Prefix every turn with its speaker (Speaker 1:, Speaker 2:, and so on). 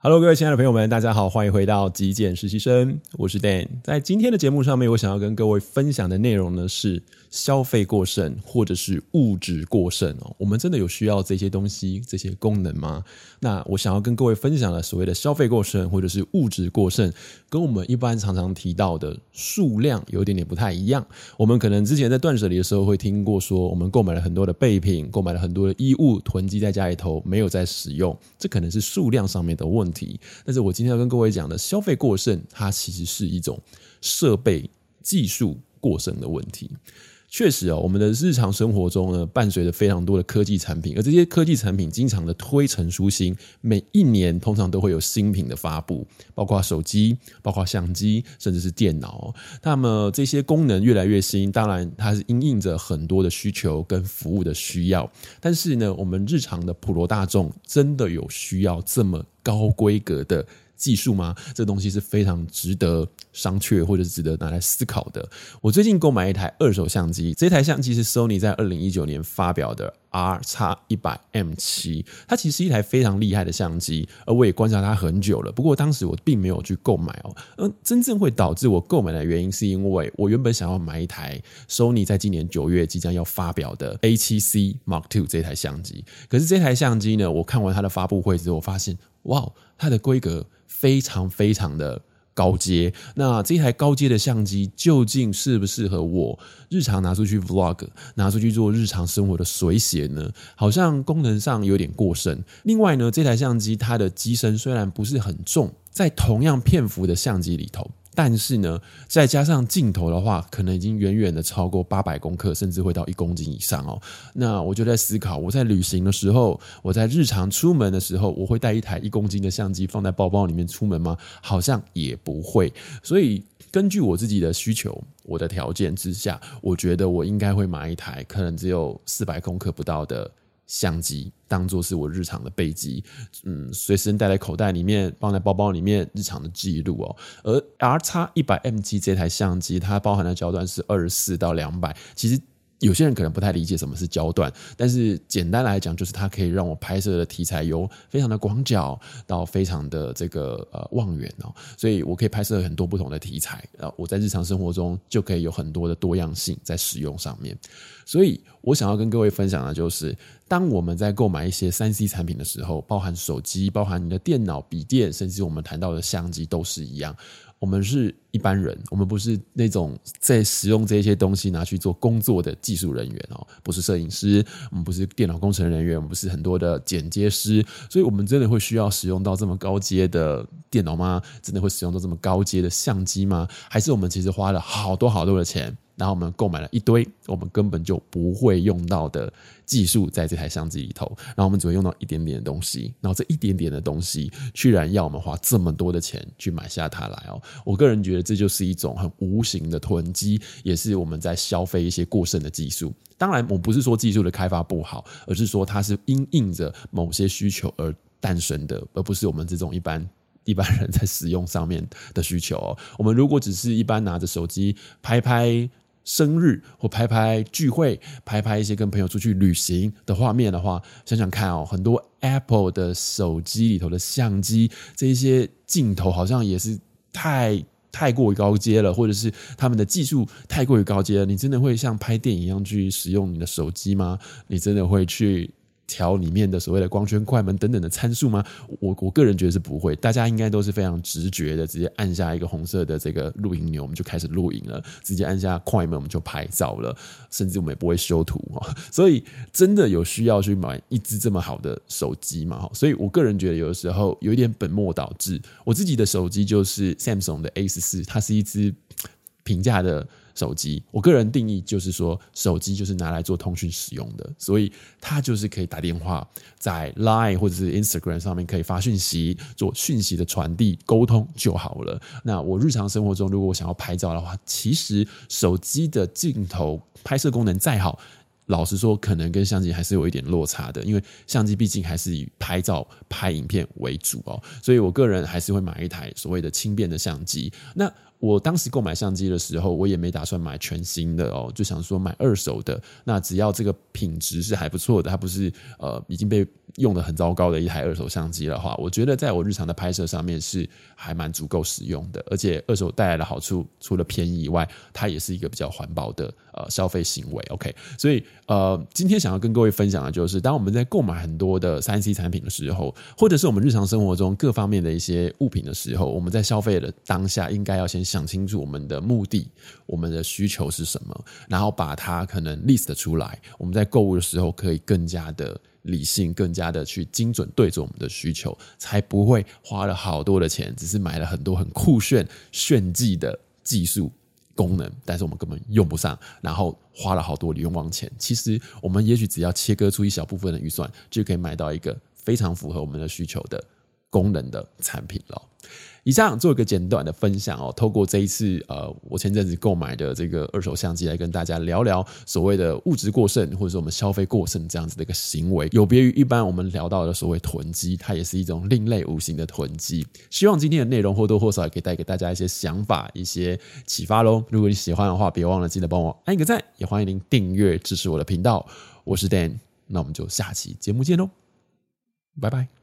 Speaker 1: Hello，各位亲爱的朋友们，大家好，欢迎回到极简实习生，我是 Dan。在今天的节目上面，我想要跟各位分享的内容呢是消费过剩或者是物质过剩哦。我们真的有需要这些东西、这些功能吗？那我想要跟各位分享的所谓的消费过剩或者是物质过剩，跟我们一般常常提到的数量有点点不太一样。我们可能之前在断舍离的时候会听过说，我们购买了很多的备品，购买了很多的衣物，囤积在家里头，没有在使用，这可能是数量上面的问题。但是我今天要跟各位讲的消费过剩，它其实是一种设备技术过剩的问题。确实哦，我们的日常生活中呢，伴随着非常多的科技产品，而这些科技产品经常的推陈出新，每一年通常都会有新品的发布，包括手机、包括相机，甚至是电脑。那么这些功能越来越新，当然它是因应着很多的需求跟服务的需要。但是呢，我们日常的普罗大众真的有需要这么高规格的技术吗？这东西是非常值得商榷或者是值得拿来思考的。我最近购买一台二手相机，这台相机是 Sony 在二零一九年发表的 RX100M7，它其实是一台非常厉害的相机，而我也观察它很久了。不过当时我并没有去购买哦。嗯，真正会导致我购买的原因，是因为我原本想要买一台 Sony 在今年九月即将要发表的 A7C Mark Two 这台相机。可是这台相机呢，我看完它的发布会之后，我发现哇，它的规格。非常非常的高阶，那这台高阶的相机究竟适不适合我日常拿出去 vlog，拿出去做日常生活的随写呢？好像功能上有点过剩。另外呢，这台相机它的机身虽然不是很重，在同样片幅的相机里头。但是呢，再加上镜头的话，可能已经远远的超过八百公克，甚至会到一公斤以上哦。那我就在思考，我在旅行的时候，我在日常出门的时候，我会带一台一公斤的相机放在包包里面出门吗？好像也不会。所以根据我自己的需求，我的条件之下，我觉得我应该会买一台可能只有四百公克不到的。相机当做是我日常的备机，嗯，随身带在口袋里面，放在包包里面，日常的记录哦。而 RX100M7 这台相机，它包含的焦段是二十四到两百，其实。有些人可能不太理解什么是焦段，但是简单来讲，就是它可以让我拍摄的题材由非常的广角到非常的这个呃望远哦，所以我可以拍摄很多不同的题材，然后我在日常生活中就可以有很多的多样性在使用上面。所以我想要跟各位分享的就是，当我们在购买一些三 C 产品的时候，包含手机、包含你的电脑、笔电，甚至我们谈到的相机，都是一样。我们是一般人，我们不是那种在使用这些东西拿去做工作的技术人员哦，不是摄影师，我们不是电脑工程人员，我们不是很多的剪接师，所以我们真的会需要使用到这么高阶的电脑吗？真的会使用到这么高阶的相机吗？还是我们其实花了好多好多的钱？然后我们购买了一堆我们根本就不会用到的技术在这台相机里头，然后我们只会用到一点点的东西，然后这一点点的东西居然要我们花这么多的钱去买下它来哦！我个人觉得这就是一种很无形的囤积，也是我们在消费一些过剩的技术。当然，我不是说技术的开发不好，而是说它是因应着某些需求而诞生的，而不是我们这种一般 一般人在使用上面的需求哦。我们如果只是一般拿着手机拍拍。生日或拍拍聚会，拍拍一些跟朋友出去旅行的画面的话，想想看哦，很多 Apple 的手机里头的相机，这一些镜头好像也是太太过于高阶了，或者是他们的技术太过于高阶了。你真的会像拍电影一样去使用你的手机吗？你真的会去？调里面的所谓的光圈、快门等等的参数吗？我我个人觉得是不会，大家应该都是非常直觉的，直接按下一个红色的这个录影钮，我们就开始录影了；直接按下快门，我们就拍照了，甚至我们也不会修图哦。所以真的有需要去买一支这么好的手机吗？所以我个人觉得有的时候有一点本末倒置。我自己的手机就是 Samsung 的 A 十四，它是一支平价的。手机，我个人定义就是说，手机就是拿来做通讯使用的，所以它就是可以打电话，在 Line 或者是 Instagram 上面可以发讯息，做讯息的传递沟通就好了。那我日常生活中，如果我想要拍照的话，其实手机的镜头拍摄功能再好。老实说，可能跟相机还是有一点落差的，因为相机毕竟还是以拍照、拍影片为主哦，所以我个人还是会买一台所谓的轻便的相机。那我当时购买相机的时候，我也没打算买全新的哦，就想说买二手的。那只要这个品质是还不错的，它不是呃已经被用得很糟糕的一台二手相机的话，我觉得在我日常的拍摄上面是还蛮足够使用的。而且二手带来的好处，除了便宜以外，它也是一个比较环保的呃消费行为。OK，所以呃今天想要跟各位分享的就是，当我们在购买很多的三 C 产品的时候，或者是我们日常生活中各方面的一些物品的时候，我们在消费的当下，应该要先想清楚我们的目的、我们的需求是什么，然后把它可能 list 出来。我们在购物的时候可以更加的理性，更加的去精准对准我们的需求，才不会花了好多的钱，只是买了很多很酷炫炫技的技术功能，但是我们根本用不上，然后花了好多的冤枉钱。其实我们也许只要切割出一小部分的预算，就可以买到一个非常符合我们的需求的功能的产品了。以上做一个简短的分享哦，透过这一次呃，我前阵子购买的这个二手相机来跟大家聊聊所谓的物质过剩，或者说我们消费过剩这样子的一个行为，有别于一般我们聊到的所谓囤积，它也是一种另类无形的囤积。希望今天的内容或多或少也可以带给大家一些想法、一些启发喽。如果你喜欢的话，别忘了记得帮我按一个赞，也欢迎您订阅支持我的频道。我是 Dan，那我们就下期节目见喽，拜拜。